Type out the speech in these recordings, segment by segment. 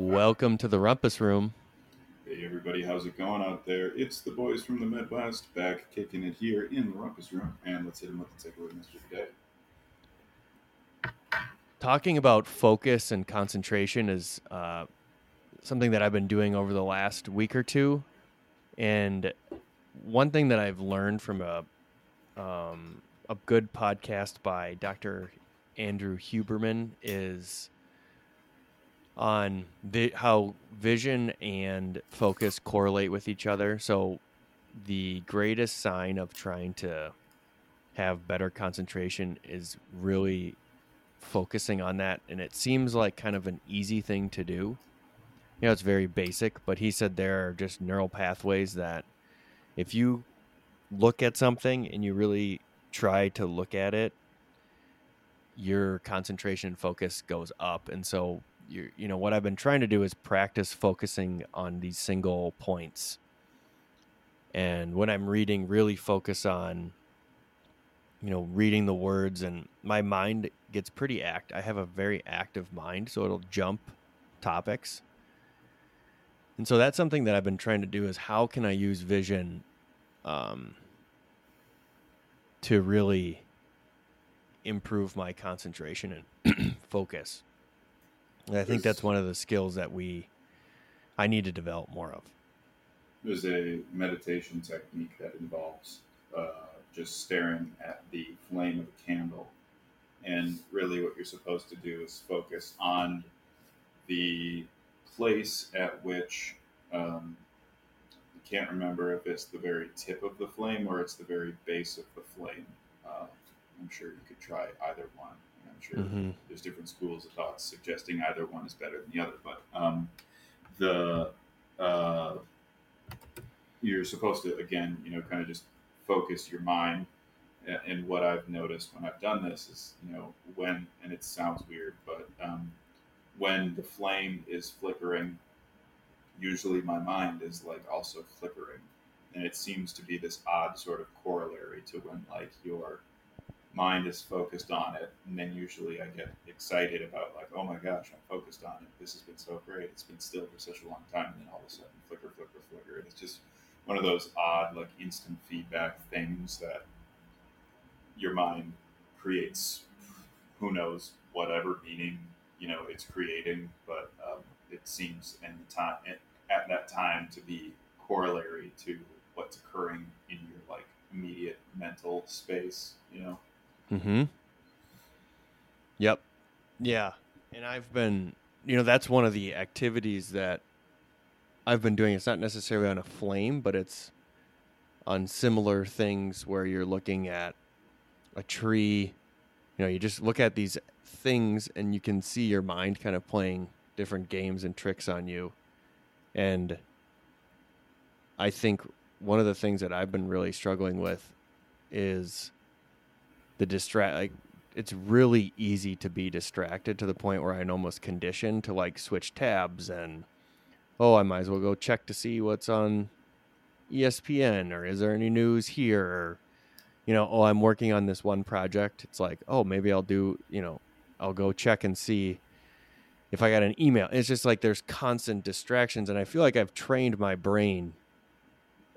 Welcome to the Rumpus Room. Hey everybody, how's it going out there? It's the boys from the Midwest back kicking it here in the Rumpus Room, and let's hit them with the takeaway message of the day. Talking about focus and concentration is uh, something that I've been doing over the last week or two, and one thing that I've learned from a um, a good podcast by Dr. Andrew Huberman is on vi- how vision and focus correlate with each other. So, the greatest sign of trying to have better concentration is really focusing on that. And it seems like kind of an easy thing to do. You know, it's very basic, but he said there are just neural pathways that if you look at something and you really try to look at it, your concentration focus goes up. And so you you know what I've been trying to do is practice focusing on these single points. And when I'm reading, really focus on you know reading the words and my mind gets pretty act i have a very active mind so it'll jump topics and so that's something that i've been trying to do is how can i use vision um, to really improve my concentration and focus I think that's one of the skills that we I need to develop more of. There's a meditation technique that involves uh, just staring at the flame of a candle, and really what you're supposed to do is focus on the place at which um, you can't remember if it's the very tip of the flame or it's the very base of the flame. Uh, I'm sure you could try either one. I'm sure mm-hmm. there's different schools of thought suggesting either one is better than the other, but um, the uh, you're supposed to again, you know, kind of just focus your mind. And what I've noticed when I've done this is, you know, when and it sounds weird, but um, when the flame is flickering, usually my mind is like also flickering, and it seems to be this odd sort of corollary to when like you're mind is focused on it, and then usually I get excited about like, oh my gosh, I'm focused on it. This has been so great. It's been still for such a long time, and then all of a sudden, flicker, flicker, flicker. And it's just one of those odd, like instant feedback things that your mind creates. Who knows whatever meaning you know it's creating, but um, it seems in the time at that time to be corollary to what's occurring in your like immediate mental space. You know. Mm-hmm. Yep. Yeah. And I've been, you know, that's one of the activities that I've been doing. It's not necessarily on a flame, but it's on similar things where you're looking at a tree. You know, you just look at these things and you can see your mind kind of playing different games and tricks on you. And I think one of the things that I've been really struggling with is the distract like it's really easy to be distracted to the point where I'm almost conditioned to like switch tabs and oh, I might as well go check to see what's on ESPN or is there any news here or you know, oh, I'm working on this one project. It's like, oh, maybe I'll do, you know, I'll go check and see if I got an email. It's just like there's constant distractions and I feel like I've trained my brain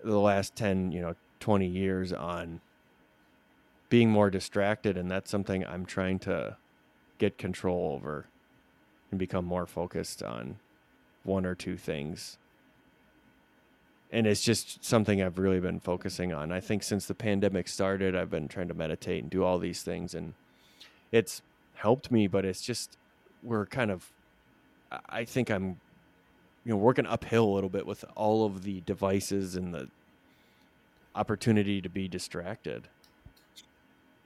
the last 10, you know, 20 years on being more distracted and that's something i'm trying to get control over and become more focused on one or two things. And it's just something i've really been focusing on. I think since the pandemic started i've been trying to meditate and do all these things and it's helped me but it's just we're kind of i think i'm you know working uphill a little bit with all of the devices and the opportunity to be distracted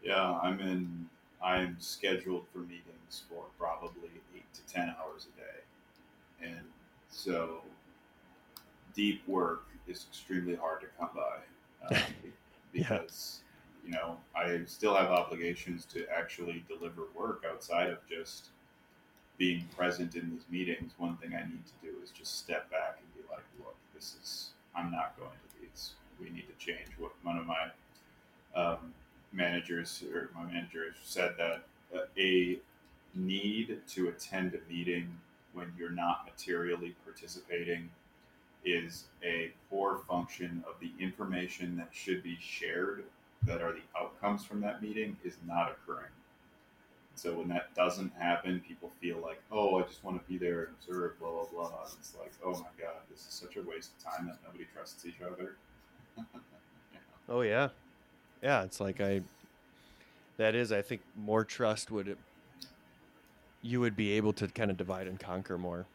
yeah, I'm in. I'm scheduled for meetings for probably eight to ten hours a day, and so deep work is extremely hard to come by um, because yeah. you know I still have obligations to actually deliver work outside of just being present in these meetings. One thing I need to do is just step back and be like, look, this is I'm not going to these. We need to change. What one of my um, managers or my manager said that a need to attend a meeting when you're not materially participating is a poor function of the information that should be shared that are the outcomes from that meeting is not occurring. So when that doesn't happen, people feel like, oh, I just want to be there and observe, blah blah blah. And it's like, oh my god, this is such a waste of time that nobody trusts each other. Oh yeah, yeah. It's like I. That is, I think, more trust would. You would be able to kind of divide and conquer more.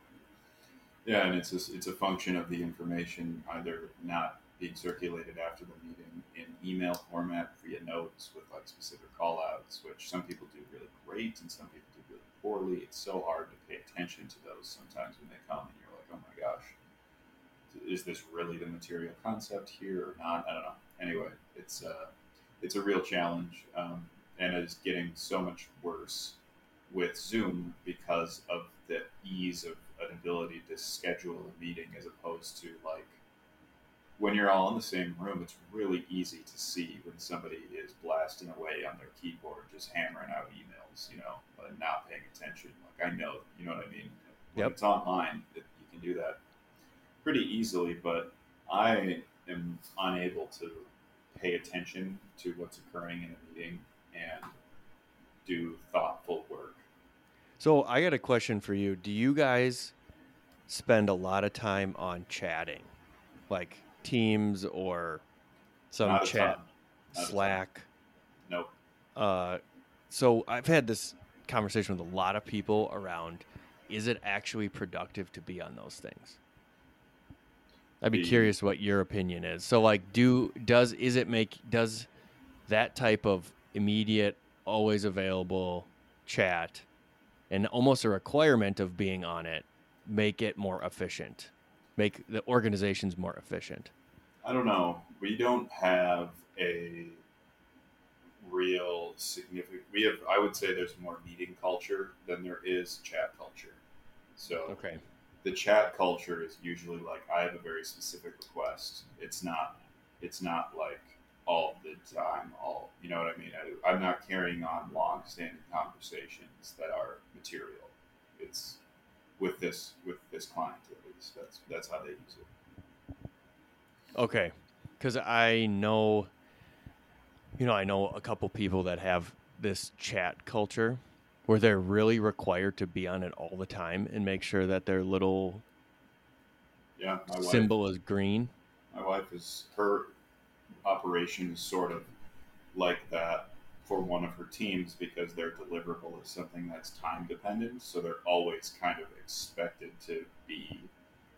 Yeah, and it's a, it's a function of the information either not being circulated after the meeting in email format via notes with like specific call outs, which some people do really great and some people do really poorly. It's so hard to pay attention to those sometimes when they come and you're like, oh my gosh, is this really the material concept here or not? I don't know. Anyway, it's uh, it's a real challenge, um, and it's getting so much worse with Zoom because of the ease of an ability to schedule a meeting as opposed to like when you're all in the same room, it's really easy to see when somebody is blasting away on their keyboard, just hammering out emails, you know, and not paying attention. Like I know, you know what I mean. When Yep. it's online, it, you can do that pretty easily, but I am unable to pay attention to what's occurring in a meeting and do thoughtful work. So I got a question for you. Do you guys spend a lot of time on chatting, like Teams or some chat, ton. Not a ton. Slack? Nope. Uh, so I've had this conversation with a lot of people around: is it actually productive to be on those things? I'd be curious what your opinion is. So, like, do does is it make does that type of immediate, always available chat, and almost a requirement of being on it, make it more efficient, make the organizations more efficient? I don't know. We don't have a real significant. We have. I would say there's more meeting culture than there is chat culture. So Okay. The chat culture is usually like I have a very specific request. It's not. It's not like all the time. All you know what I mean. I, I'm not carrying on long-standing conversations that are material. It's with this with this client at least. That's that's how they use it. Okay, because I know, you know, I know a couple people that have this chat culture where they're really required to be on it all the time and make sure that their little Yeah, my wife. symbol is green. My wife is her operation is sort of like that for one of her teams because their deliverable is something that's time dependent, so they're always kind of expected to be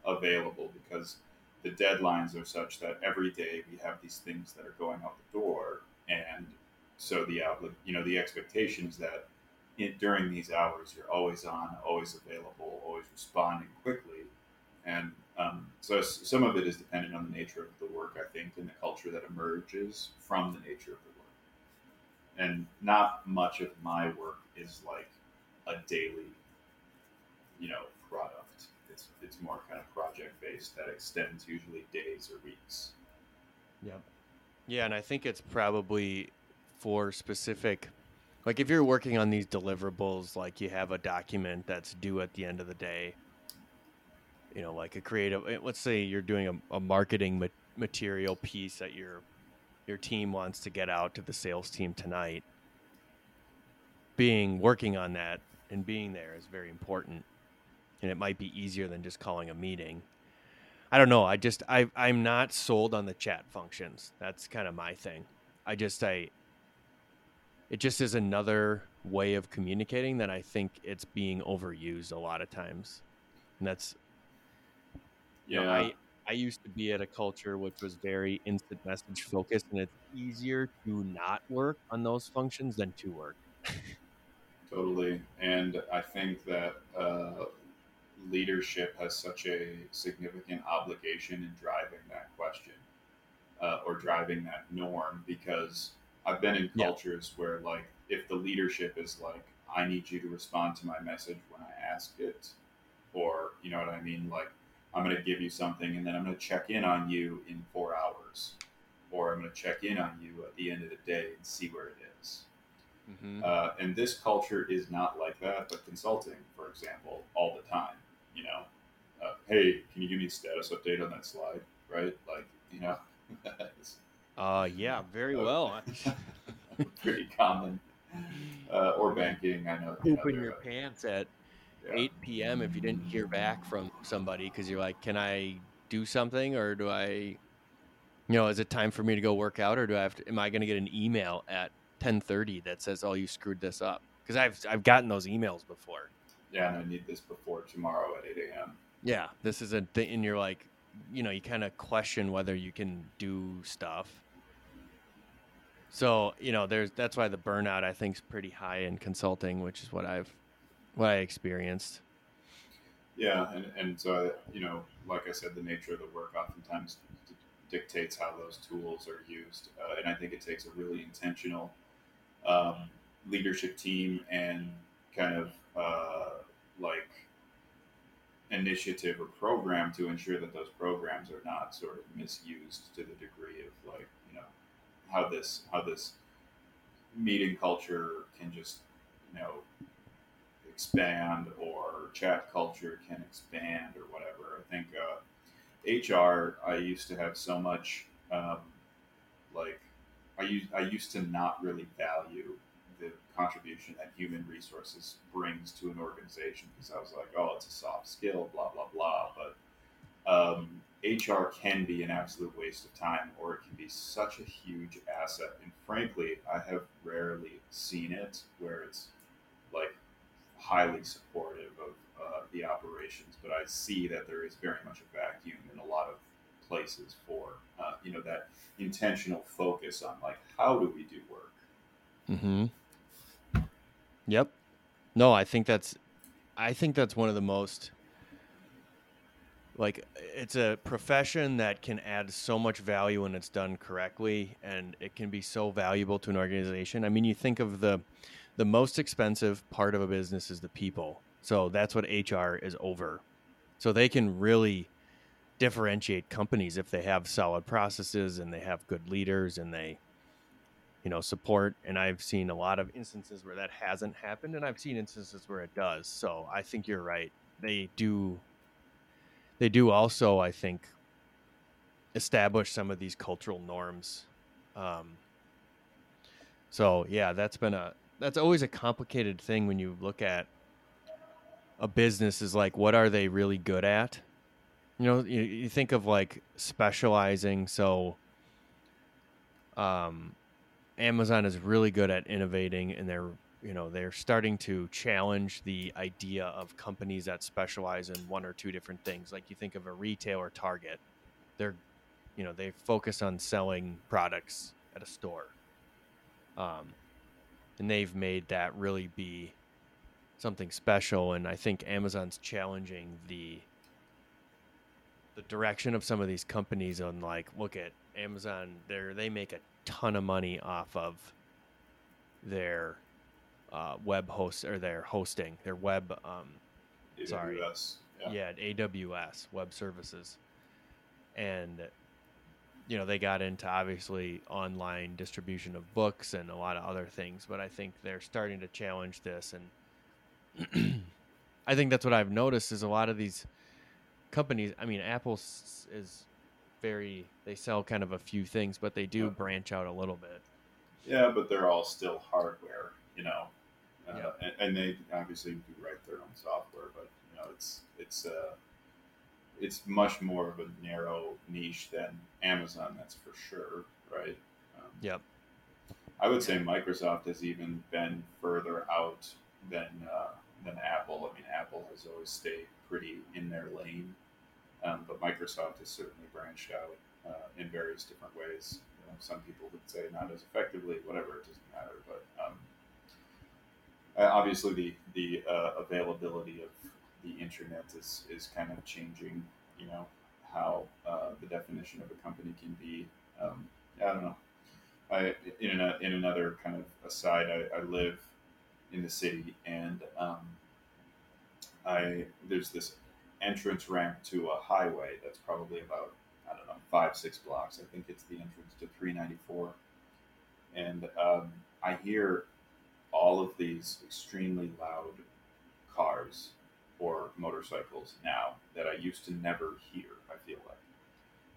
available because the deadlines are such that every day we have these things that are going out the door, and so the outlook, you know, the expectation is that in, during these hours you're always on, always available, always responding quickly, and um, so some of it is dependent on the nature of the work, I think, and the culture that emerges from the nature of the work. And not much of my work is like a daily, you know, product. It's it's more kind of project based that extends usually days or weeks. Yep. Yeah, and I think it's probably for specific like if you're working on these deliverables like you have a document that's due at the end of the day you know like a creative eh, let's say you're doing a, a marketing ma- material piece that your your team wants to get out to the sales team tonight being working on that and being there is very important and it might be easier than just calling a meeting I don't know. I just I I'm not sold on the chat functions. That's kind of my thing. I just I it just is another way of communicating that I think it's being overused a lot of times. And that's you Yeah, know, I I used to be at a culture which was very instant message focused and it's easier to not work on those functions than to work. Totally. And I think that uh, leadership has such a significant obligation in driving that question uh, or driving that norm because I've been in Yeah. cultures where, like, if the leadership is like, I need you to respond to my message when I ask it, or, you know what I mean? Like, I'm going to give you something and then I'm going to check in on you in four hours, or I'm going to check in on you at the end of the day and see where it is. Mm-hmm. Uh, and this culture is not like that, but consulting, for example, all the time. you know, uh, hey, can you give me a status update on that slide? Right? Like, you know, uh, yeah, very well. pretty common. Uh, or banking, I know. Open your pants at yeah. 8 p.m. if you didn't hear back from somebody because you're like, can I do something or do I, you know, is it time for me to go work out or do I have to, am I going to get an email at 10:30 that says, "Oh, you screwed this up"? Because I've I've gotten those emails before. Yeah, and I need this before tomorrow at 8 a.m. Yeah, this is a thing, and you're like, you know, you kind of question whether you can do stuff. So you know, there's that's why the burnout I think is pretty high in consulting, which is what I've what I experienced. Yeah, and and so you know, like I said, the nature of the work oftentimes d- dictates how those tools are used, uh, and I think it takes a really intentional um, leadership team and kind of uh, initiative or program to ensure that those programs are not sort of misused to the degree of like you know how this how this meeting culture can just you know expand or chat culture can expand or whatever. I think uh, HR I used to have so much um, like I used I used to not really value contribution that human resources brings to an organization because I was like, oh, it's a soft skill, blah blah blah. But um, HR can be an absolute waste of time, or it can be such a huge asset. And frankly, I have rarely seen it where it's like highly supportive of uh, the operations. But I see that there is very much a vacuum in a lot of places for uh, you know that intentional focus on like how do we do work. Hmm. Yep. No, I think that's I think that's one of the most like it's a profession that can add so much value when it's done correctly and it can be so valuable to an organization. I mean, you think of the the most expensive part of a business is the people. So that's what HR is over. So they can really differentiate companies if they have solid processes and they have good leaders and they you know support and i've seen a lot of instances where that hasn't happened and i've seen instances where it does. So i think you're right. They do they do also i think establish some of these cultural norms um, so yeah that's been a that's always a complicated thing when you look at a business is like what are they really good at? You know you, you think of like specializing so um Amazon is really good at innovating and they're you know they're starting to challenge the idea of companies that specialize in one or two different things. Like you think of a retailer target they're you know they focus on selling products at a store. Um, and they've made that really be something special and i think amazon's challenging the the direction of some of these companies on like look at amazon they're they make a ton of money off of their uh, web host or their hosting, their web. Um, AWS, sorry, yeah. yeah, AWS web services, and you know they got into obviously online distribution of books and a lot of other things, but I think they're starting to challenge this, and I think that's what I've noticed is a lot of these companies. I mean, Apple is very they sell kind of a few things, but they do branch out a little bit. Yeah, but they're all still hardware, you know. Uh, yep. and, and, they obviously do write their own software, but you know, it's it's uh, it's much more of a narrow niche than Amazon. That's for sure, right? Um, yep. I would say Microsoft has even been further out than uh, than Apple. I mean, Apple has always stayed pretty in their lane um, but Microsoft has certainly branched out uh, in various different ways. You know, some people would say not as effectively, whatever, it doesn't matter. But um, obviously, the the uh, availability of the internet is is kind of changing. You know how uh, the definition of a company can be. Um, I don't know. I in in another kind of aside, I, I live in the city, and um, I there's this entrance ramp to a highway that's probably about I don't know five six blocks. I think it's the entrance to 394, and um, I hear all of these extremely loud cars or motorcycles now that I used to never hear. I feel like,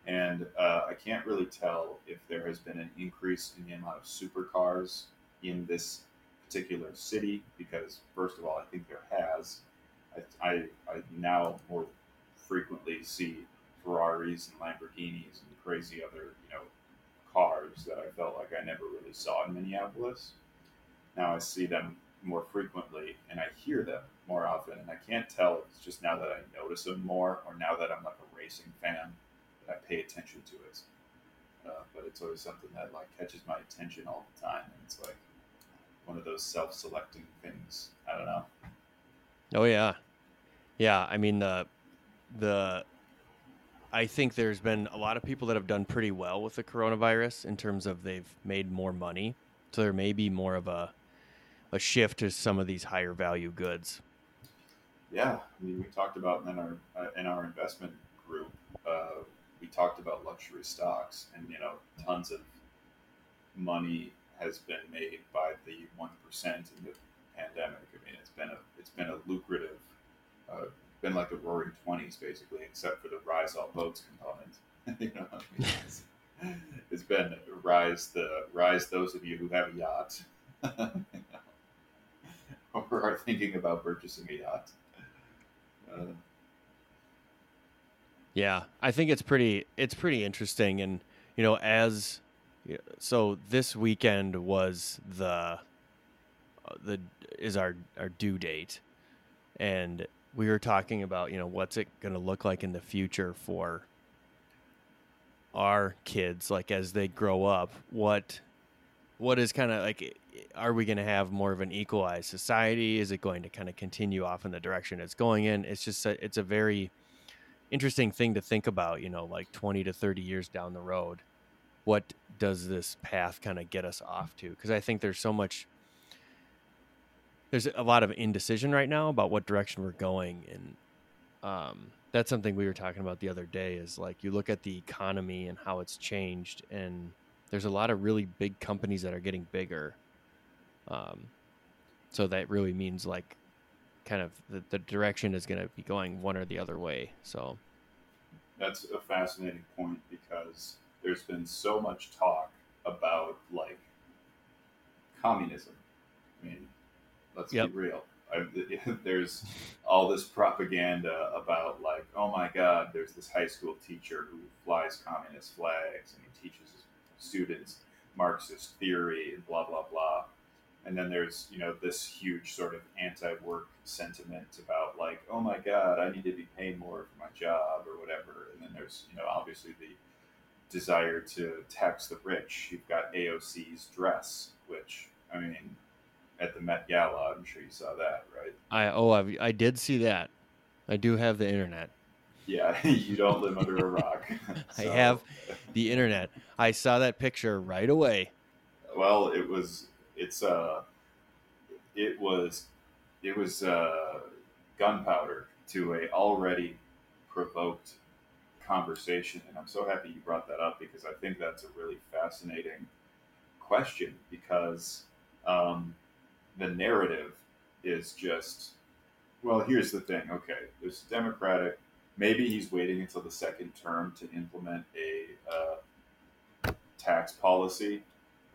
and uh, I can't really tell if there has been an increase in the amount of supercars in this particular city because, first of all, I think there has. I, I, now more frequently see Ferraris and Lamborghinis and crazy other you know cars that I felt like I never really saw in Minneapolis. Now I see them more frequently and I hear them more often, and I can't tell if it's just now that I notice them more or now that I'm like a racing fan that I pay attention to it. Uh, but it's always something that like catches my attention all the time, and it's like one of those self-selecting things. I don't know. Oh yeah, yeah. I mean the the I think there's been a lot of people that have done pretty well with the coronavirus in terms of they've made more money. So there may be more of a a shift to some of these higher value goods. Yeah, I mean, we talked about in our uh, in our investment group, uh, we talked about luxury stocks, and you know, tons of money has been made by the one percent in the pandemic. I mean, it's been a it's been a lucrative, uh, been like the Roaring Twenties basically, except for the rise all boats component. you know, I mean, it's, it's been rise the rise those of you who have a yacht. or are thinking about purchasing a yacht. Uh, Yeah, I think it's pretty it's pretty interesting, and you know, as so this weekend was the uh, the is our our due date, and we were talking about you know what's it going to look like in the future for our kids, like as they grow up, what what is kind of like are we going to have more of an equalized society? Is it going to kind of continue off in the direction it's going in? It's just a, it's a very interesting thing to think about you know like 20 to 30 years down the road what does this path kind of get us off to? Because i think there's so much there's a lot of indecision right now about what direction we're going and um, that's something we were talking about the other day is like you look at the economy and how it's changed and there's a lot of really big companies that are getting bigger um, so that really means like kind of the, the direction is going to be going one or the other way so that's a fascinating point because there's been so much talk about like communism. I mean, let's Yep. be real. I, there's all this propaganda about like, oh my God, there's this high school teacher who flies communist flags and he teaches his students Marxist theory and blah blah blah. And then there's you know this huge sort of anti-work sentiment about like, oh my God, I need to be paid more for my job or whatever. And then there's you know obviously the desire to tax the rich. You've got AOC's dress, which I mean, at the Met Gala, I'm sure you saw that, right? i oh I, I did see that i do have the internet Yeah, you don't live under a rock. I have the internet i saw that picture right away Well, it was. It's uh, it was, it was uh, gunpowder to a already provoked conversation, and I'm so happy you brought that up because I think that's a really fascinating question because um, the narrative is just. Well, here's the thing. Okay, there's Democratic. Maybe he's waiting until the second term to implement a uh, tax policy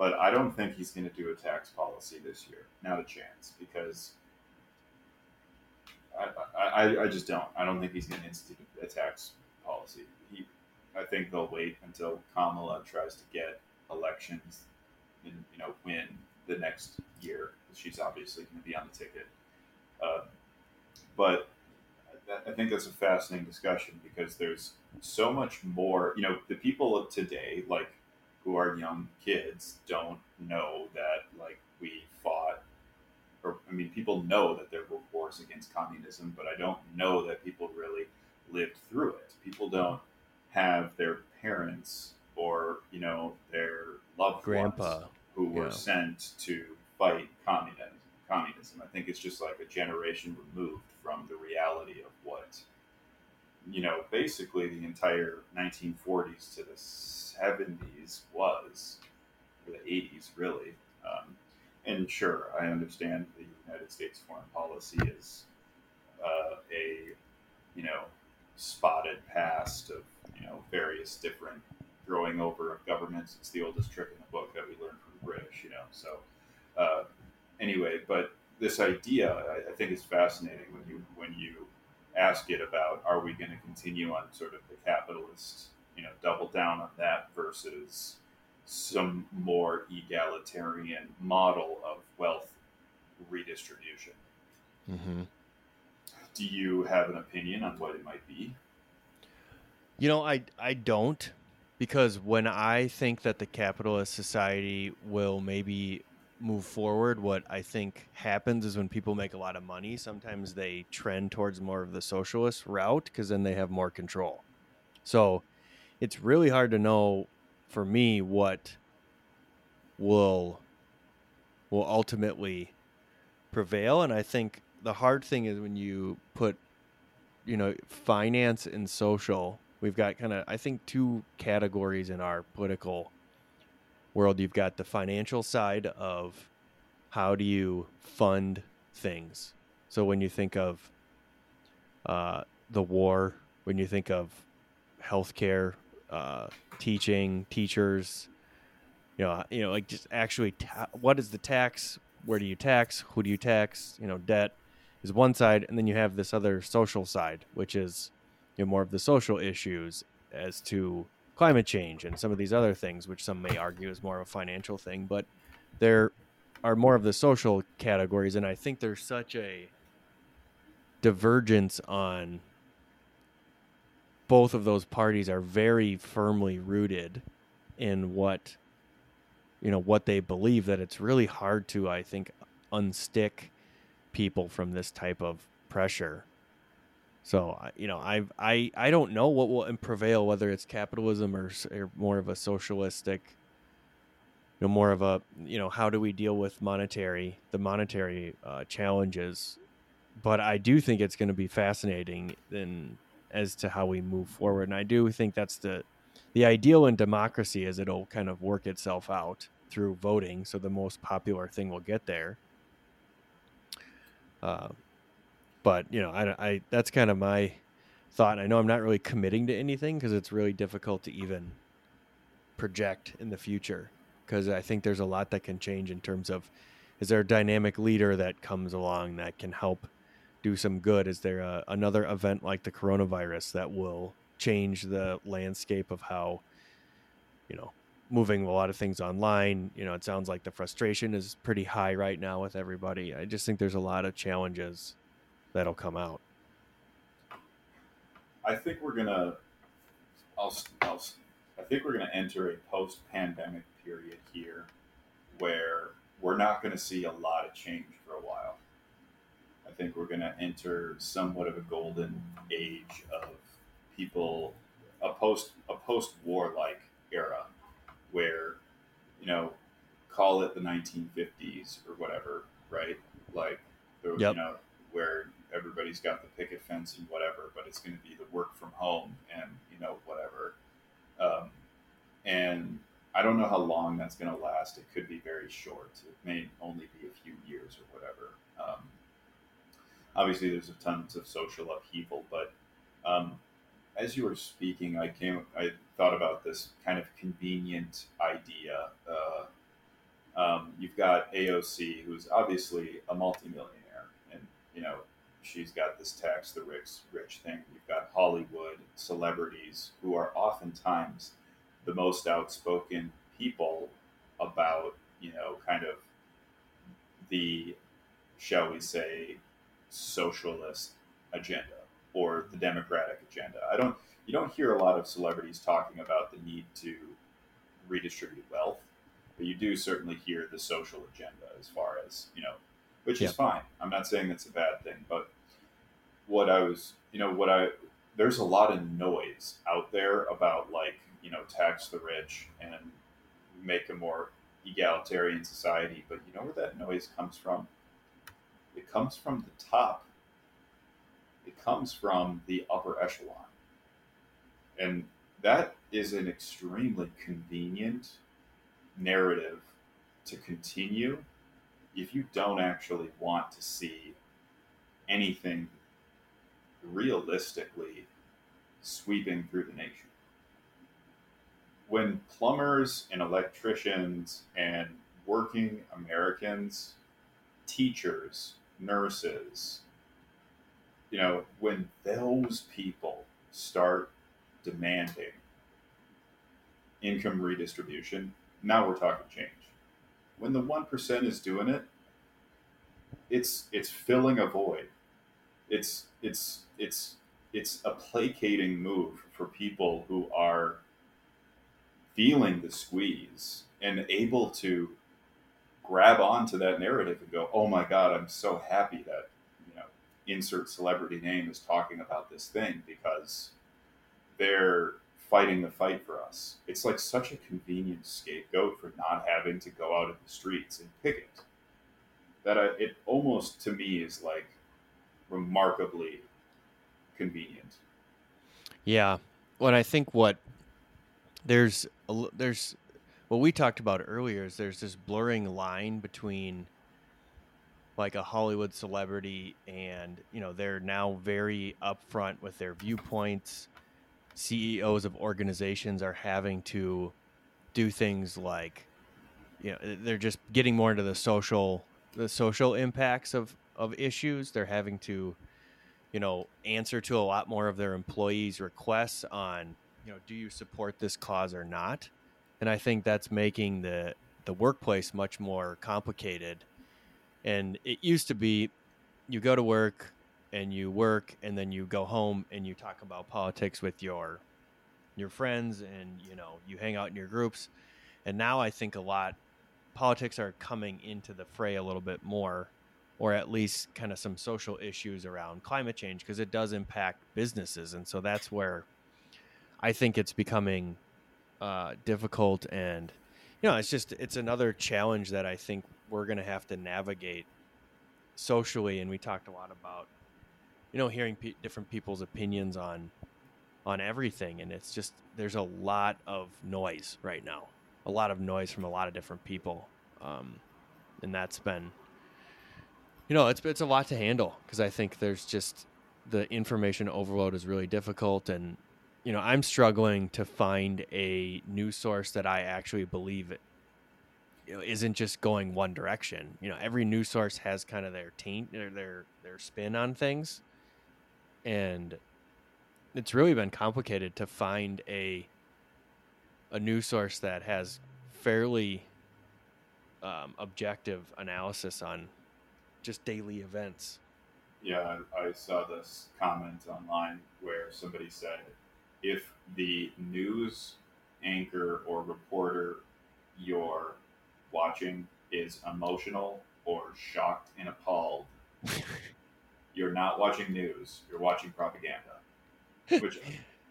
but I don't think he's going to do a tax policy this year. Not a chance because I, I, I just don't. I don't think he's going to institute a tax policy. He, I think they'll wait until Kamala tries to get elections and you know win the next year. She's obviously going to be on the ticket. Uh, but I- think that's a fascinating discussion because there's so much more. You know, the people of today, like who are young kids don't know that like we fought or I mean people know that there were wars against communism, but I don't know that people really lived through it. People don't have their parents or, you know, their loved grandpa ones who were yeah. sent to communism. I think it's just like a generation removed from the reality of what you know, basically the entire 1940s to the 70s was, or the 80s really. Um, and sure, I understand the United States foreign policy is uh, a you know spotted past of you know various different growing over of governments. It's the oldest trick in the book that we learned from the British, you know. So uh, anyway, but this idea I, I think is fascinating when you when you ask it about are we going to continue on sort of the capitalist, you know, double down on that versus some more egalitarian model of wealth redistribution. Mm-hmm. Do you have an opinion on what it might be? You know, I I don't because when I think that the capitalist society will maybe move forward, what I think happens is when people make a lot of money, sometimes they trend towards more of the socialist route because then they have more control. So it's really hard to know for me what will will ultimately prevail and I think the hard thing is when you put you know finance and social we've got kind of i think two categories in our political world you've got the financial side of how do you fund things. So when you think of uh, the war when you think of healthcare uh, teaching teachers you know you know like just actually ta- what is the tax? Where do you tax? Who do you tax? You know debt is one side, and then you have this other social side, which is you know, more of the social issues as to climate change and some of these other things, which some may argue is more of a financial thing, but there are more of the social categories, and I think there's such a divergence on both of those parties are very firmly rooted in what you know what they believe that it's really hard to i think unstick people from this type of pressure. So you know, I I I don't know what will prevail, whether it's capitalism or, or more of a socialistic, you know, more of a you know, how do we deal with monetary the monetary uh, challenges? But I do think it's going to be fascinating in as to how we move forward, and I do think that's the the ideal in democracy is it'll kind of work itself out through voting. So the most popular thing will get there uh, but you know, I, I that's kind of my thought. I know I'm not really committing to anything because it's really difficult to even project in the future because I think there's a lot that can change in terms of is there a dynamic leader that comes along that can help do some good? Is there a, another event like the coronavirus that will change the landscape of how you know moving a lot of things online. You know, it sounds like the frustration is pretty high right now with everybody. I just think there's a lot of challenges that'll come out. I think we're gonna. I'll, I'll, I think we're gonna enter a post-pandemic period here, where we're not going to see a lot of change for a while. I think we're going to enter somewhat of a golden age of people, a post a post-war like era where, you know, call it the 1950s or whatever, right? Like, there, yep. you know, everybody's got the picket fence and whatever, but it's going to be the work from home and, you know, whatever. Um, and I don't know how long that's going to last. It could be very short. It may only be a few years or whatever. Um, obviously, there's a tons of social upheaval, but um, as you were speaking, I came, I thought about this kind of convenient idea. Uh, um, you've got AOC, who's obviously a multimillionaire, and you know she's got this tax the rich rich thing. You've got Hollywood celebrities who are oftentimes the most outspoken people about you know kind of the shall we say socialist agenda or the democratic agenda. I don't you don't hear a lot of celebrities talking about the need to redistribute wealth, but you do certainly hear the social agenda as far as, you know, which is fine. I'm not saying that's a bad thing, but what I was, you know, what I there's a lot of noise out there about like, you know, tax the rich and make a more egalitarian society, but you know where that noise comes from? It comes from the top it comes from the upper echelon. And that is an extremely convenient narrative to continue if you don't actually want to see anything realistically sweeping through the nation. When plumbers and electricians and working Americans, teachers, nurses, you know, when those people start demanding income redistribution, now we're talking change. When the 1% is doing it, it's it's filling a void. It's it's it's it's a placating move for people who are feeling the squeeze and able to grab onto that narrative and go, "Oh my god, I'm so happy that you know insert celebrity name is talking about this thing because they're fighting the fight for us." It's like such a convenient scapegoat for not having to go out in the streets and picket. That I, it almost to me is like remarkably convenient. Yeah. What I think what there's a, there's what we talked about earlier is there's this blurring line between like a Hollywood celebrity and you know they're now very upfront with their viewpoints. CEOs of organizations are having to do things like you know they're just getting more into the social the social impacts of of issues. They're having to you know, answer to a lot more of their employees' requests on, you know, do you support this cause or not? And I think that's making the the workplace much more complicated. And it used to be you go to work and you work and then you go home and you talk about politics with your your friends and you know, you hang out in your groups. And now I think a lot politics are coming into the fray a little bit more or at least kind of some social issues around climate change because it does impact businesses and so that's where i think it's becoming uh, difficult and you know it's just it's another challenge that i think we're going to have to navigate socially and we talked a lot about you know hearing different people's opinions on on everything and it's just there's a lot of noise right now a lot of noise from a lot of different people um, and that's been you know, it's it's a lot to handle because I think there's just the information overload is really difficult, and you know, I'm struggling to find a news source that I actually believe isn't just going one direction. You know, every news source has kind of their taint, their their their spin on things, and it's really been complicated to find a a news source that has fairly um, objective analysis on just daily events. Yeah, I saw this comment online where somebody said if the news anchor or reporter you're watching is emotional or shocked and appalled, you're not watching news, you're watching propaganda, which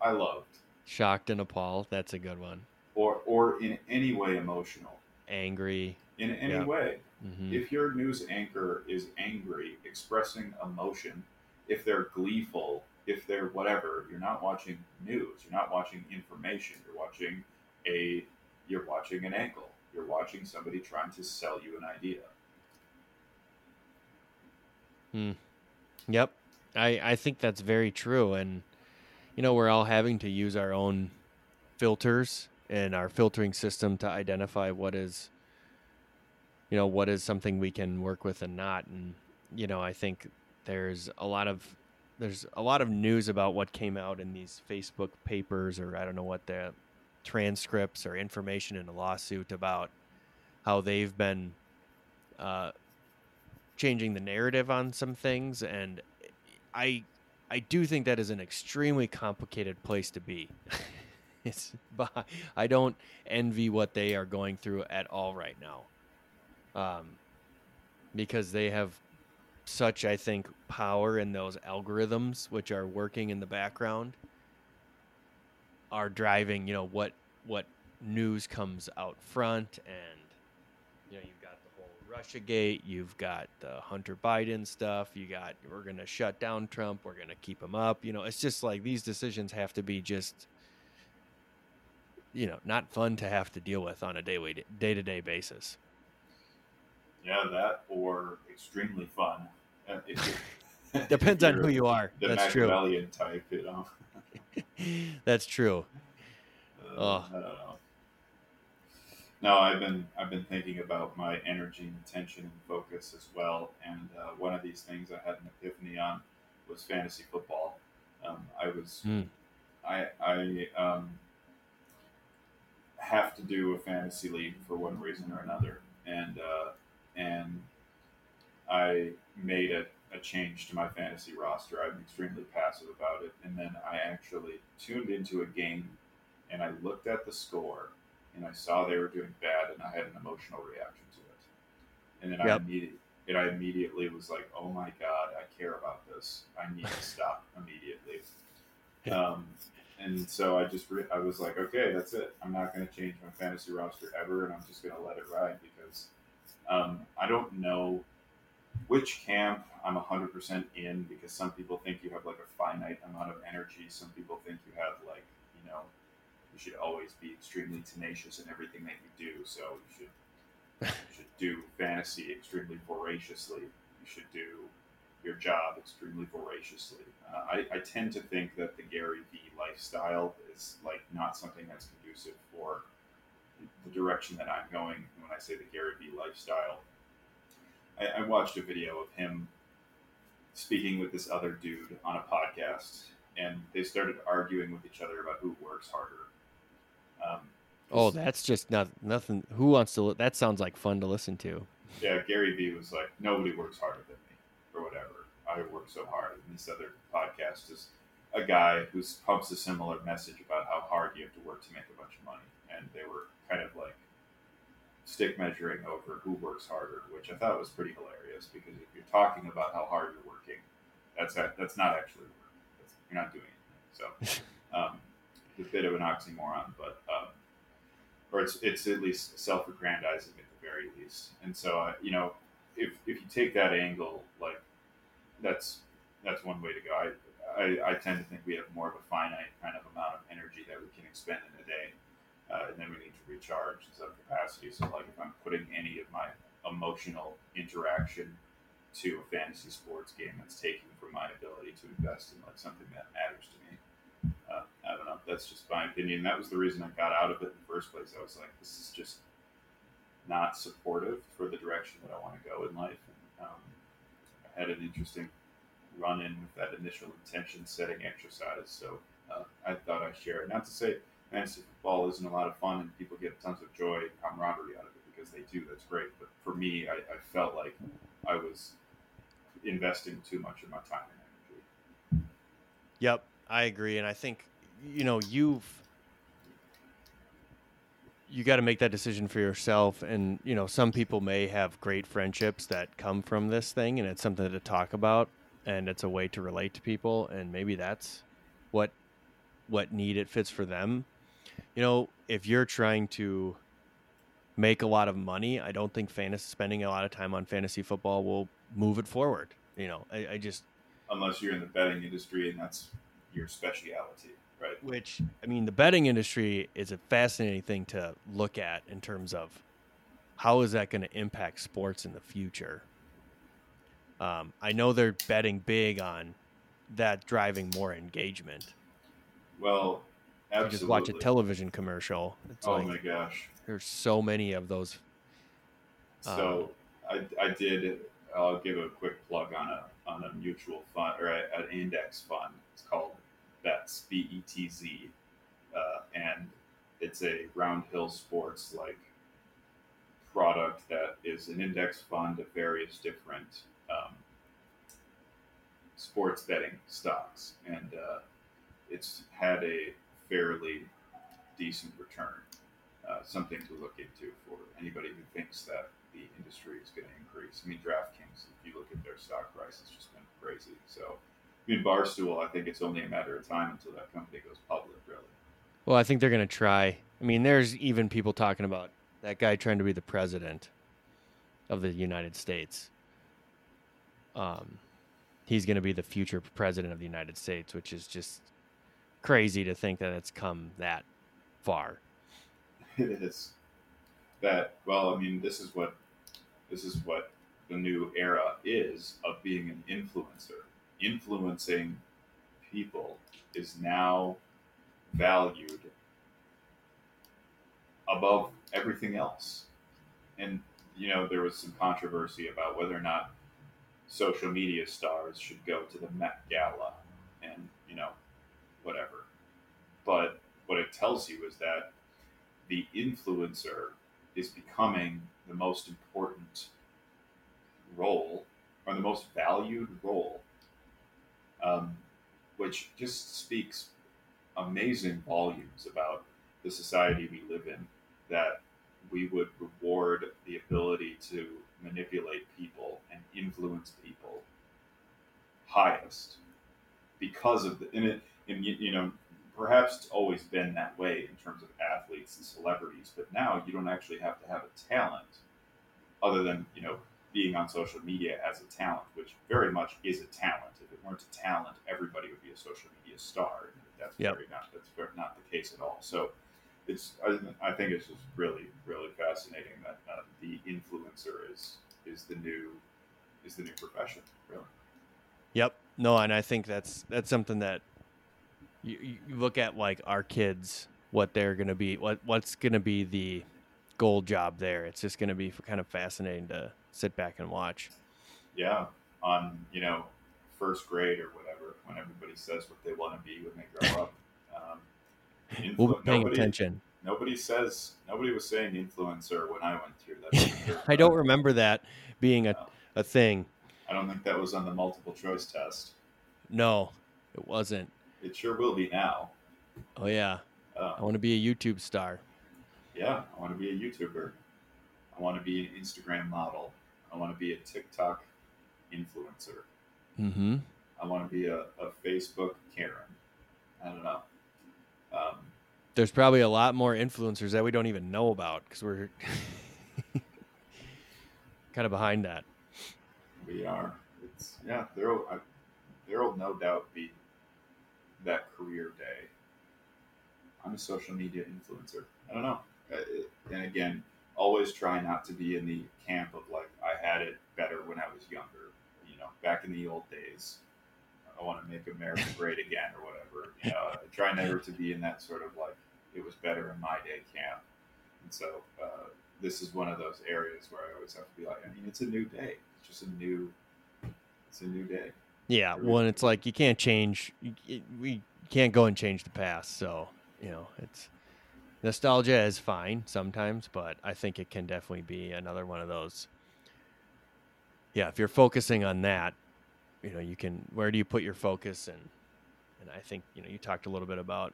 I loved. Shocked and appalled, that's a good one. Or, or in any way emotional. Angry. In any way. Mm-hmm. If your news anchor is angry, expressing emotion, if they're gleeful, if they're whatever, you're not watching news. You're not watching information. You're watching a you're watching an angle. You're watching somebody trying to sell you an idea. Hmm. Yep. I I think that's very true and you know, we're all having to use our own filters and our filtering system to identify what is you know what is something we can work with and not and you know i think there's a lot of there's a lot of news about what came out in these facebook papers or i don't know what the transcripts or information in a lawsuit about how they've been uh, changing the narrative on some things and i i do think that is an extremely complicated place to be. It's i don't envy what they are going through at all right now. Um, because they have such, I think, power in those algorithms which are working in the background, are driving, you know, what what news comes out front, and you know, you've got the whole Russia Gate, you've got the Hunter Biden stuff, you got we're gonna shut down Trump, we're gonna keep him up, you know, it's just like these decisions have to be just you know not fun to have to deal with on a daily day to day basis. Yeah, that or extremely fun. Uh, Depends on who you are. That's true. Type, you know. That's true. Uh, Oh. No, I've been I've been thinking about my energy and attention and focus as well. And uh, one of these things I had an epiphany on was fantasy football. Um, I was Hmm. I I um, have to do a fantasy league for one reason or another, and uh, and I made a, a change to my fantasy roster. I'm extremely passive about it, and then I actually tuned into a game, and I looked at the score, and I saw they were doing bad, and I had an emotional reaction to it, and then I immediately. And I immediately was like, "Oh my god, I care about this. I need to stop immediately." Um, and so I just re- I was like, okay, that's it. I'm not going to change my fantasy roster ever, and I'm just going to let it ride because um, I don't know which camp I'm 100% in because some people think you have like a finite amount of energy. Some people think you have like you know you should always be extremely tenacious in everything that you do. So you should you should do fantasy extremely voraciously. You should do your job extremely voraciously. Uh, I, I tend to think that the Gary Vee lifestyle is like not something that's conducive for the direction that I'm going. When I say the Gary Vee lifestyle, I, I watched a video of him speaking with this other dude on a podcast, and they started arguing with each other about who works harder. Um, Oh, that's just not nothing. Who wants to? That sounds like fun to listen to. yeah, Gary Vee was like, nobody works harder than me, or whatever. I work so hard. And this other podcast is a guy who pumps a similar message about how hard you have to work to make a bunch of money. And they were kind of like stick measuring over who works harder, which I thought was pretty hilarious because if you're talking about how hard you're working, that's that's not actually work. That's, you're not doing anything. So um, a bit of an oxymoron, but um, or it's it's at least self-aggrandizing at the very least. And so uh, you know, if if you take that angle, like that's that's one way to go. I, I I tend to think we have more of a finite kind of amount of energy that we can expend in a day, uh, and then we need to recharge in some capacity. So like if I'm putting any of my emotional interaction to a fantasy sports game, that's taking from my ability to invest in like something that matters to me. I don't know. That's just my opinion. That was the reason I got out of it in the first place. I was like, this is just not supportive for the direction that I want to go in life. And, um, I had an interesting run in with that initial intention setting exercise. So uh, I thought I'd share it. Not to say fantasy football isn't a lot of fun and people get tons of joy and camaraderie out of it because they do. That's great. But for me, I, I felt like I was investing too much of my time and energy. Yep, I agree, and I think you know you've you got to make that decision for yourself. And you know, some people may have great friendships that come from this thing, and it's something to talk about, and it's a way to relate to people, and maybe that's what what need it fits for them. You know, if you're trying to make a lot of money, I don't think fantasy spending a lot of time on fantasy football will move it forward. You know, I, I just Unless you're in the betting industry and that's your speciality, right? which I mean, the betting industry is a fascinating thing to look at in terms of how is that going to impact sports in the future. Um, I know they're betting big on that driving more engagement. Well, You absolutely. just watch a television commercial. It's oh like my gosh. there's so many of those. So I, I did. I'll give a quick plug on a on a mutual fund or a, an index fund. Betz B E T Z, uh, and it's a Roundhill Sports like product that is an index fund of various different um, sports betting stocks, and uh, it's had a fairly decent return uh, something to look into for anybody who thinks that the industry is going to increase. I mean, DraftKings, if you look at their stock price, it's just been crazy. So, I mean, Barstool, I think it's only a matter of time until that company goes public, really. Well, I think they're going to try. I mean, there's even people talking about that guy trying to be the president of the United States. Um, he's going to be the future president of the United States, which is just crazy to think that it's come that far. It is that. Well, I mean, this is what this is what the new era is of being an influencer. Influencing people is now valued above everything else. And you know, there was some controversy about whether or not social media stars should go to the Met Gala and, you know, whatever. But what it tells you is that the influencer is becoming the most important role or the most valued role, um, which just speaks amazing volumes about the society we live in that we would reward the ability to manipulate people and influence people highest because of the and it and you know perhaps it's always been that way in terms of athletes and celebrities but now you don't actually have to have a talent other than you know being on social media as a talent which very much is a talent if it weren't a talent everybody would be a social media star that's yep. very not that's very not the case at all so it's I, I think it's just really really fascinating that uh, the influencer is is the new is the new profession really. Yep. No, and I think that's that's something that you, you look at like our kids, what they're going to be, what what's going to be the gold job there. It's just going to be kind of fascinating to sit back and watch. Yeah, on you know first grade or whatever, when everybody says what they want to be when they grow up. Um, influ- we'll be paying nobody, attention. Nobody says nobody was saying influencer when I went through that. I don't remember that being a, no. a thing. I don't think that was on the multiple choice test. No, it wasn't. It sure will be now. Oh yeah. Uh, I want to be a YouTube star. Yeah, I want to be a YouTuber. I want to be an Instagram model. I want to be a TikTok influencer. Mm-hmm. I want to be a, a Facebook Karen. I don't know. Um, there's probably a lot more influencers that we don't even know about because we're kind of behind that. We are. It's yeah. There'll there'll no doubt be that career day. I'm a social media influencer. I don't know. Uh, and again, always try not to be in the camp of like I had it better when I was younger. You know, back in the old days, I want to make America great again or whatever. You know, try never to be in that sort of like it was better in my day camp. And so uh, this is one of those areas where I always have to be like, I mean, it's a new day. It's just a new, it's a new day. Yeah. Well, it's like you can't change. we can't go and change the past. So you know, it's nostalgia is fine sometimes, but I think it can definitely be another one of those. Yeah, if you're focusing on that, you know, you can. Where do you put your focus? And and I think you know, you talked a little bit about,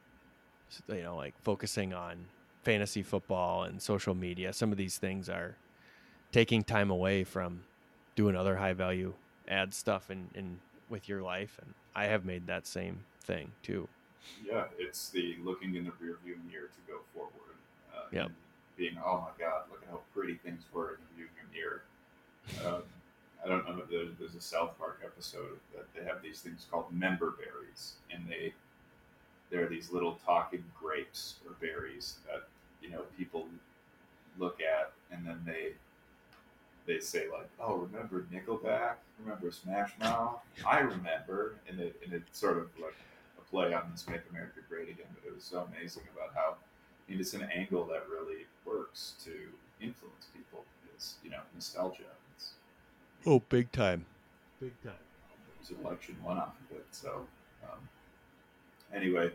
you know, like focusing on fantasy football and social media. Some of these things are taking time away from doing other high value add stuff in, in with your life. And I have made that same thing too. Yeah, it's the looking in the rearview mirror to go forward. Uh, yep. Being, oh my God, look at how pretty things were in the rearview mirror. Um, I don't know. There's, there's a South Park episode that they have these things called member berries, and they they're these little talking grapes or berries that you know people look at and then they they say like, "Oh, remember Nickelback? Remember Smash Mouth? I remember." And it and it's sort of like a play on this "Make America Great Again." But it was so amazing about how mean, it's an angle that really works to influence people. Is you know nostalgia. It's, oh, big time, big time. It was an election one off of it. So um, anyway,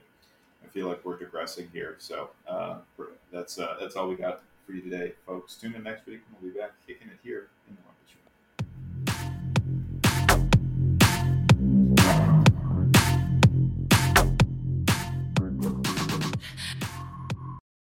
I feel like we're digressing here. So uh, that's uh, that's all we got for you today, folks. Tune in next week. and We'll be back kicking it here in the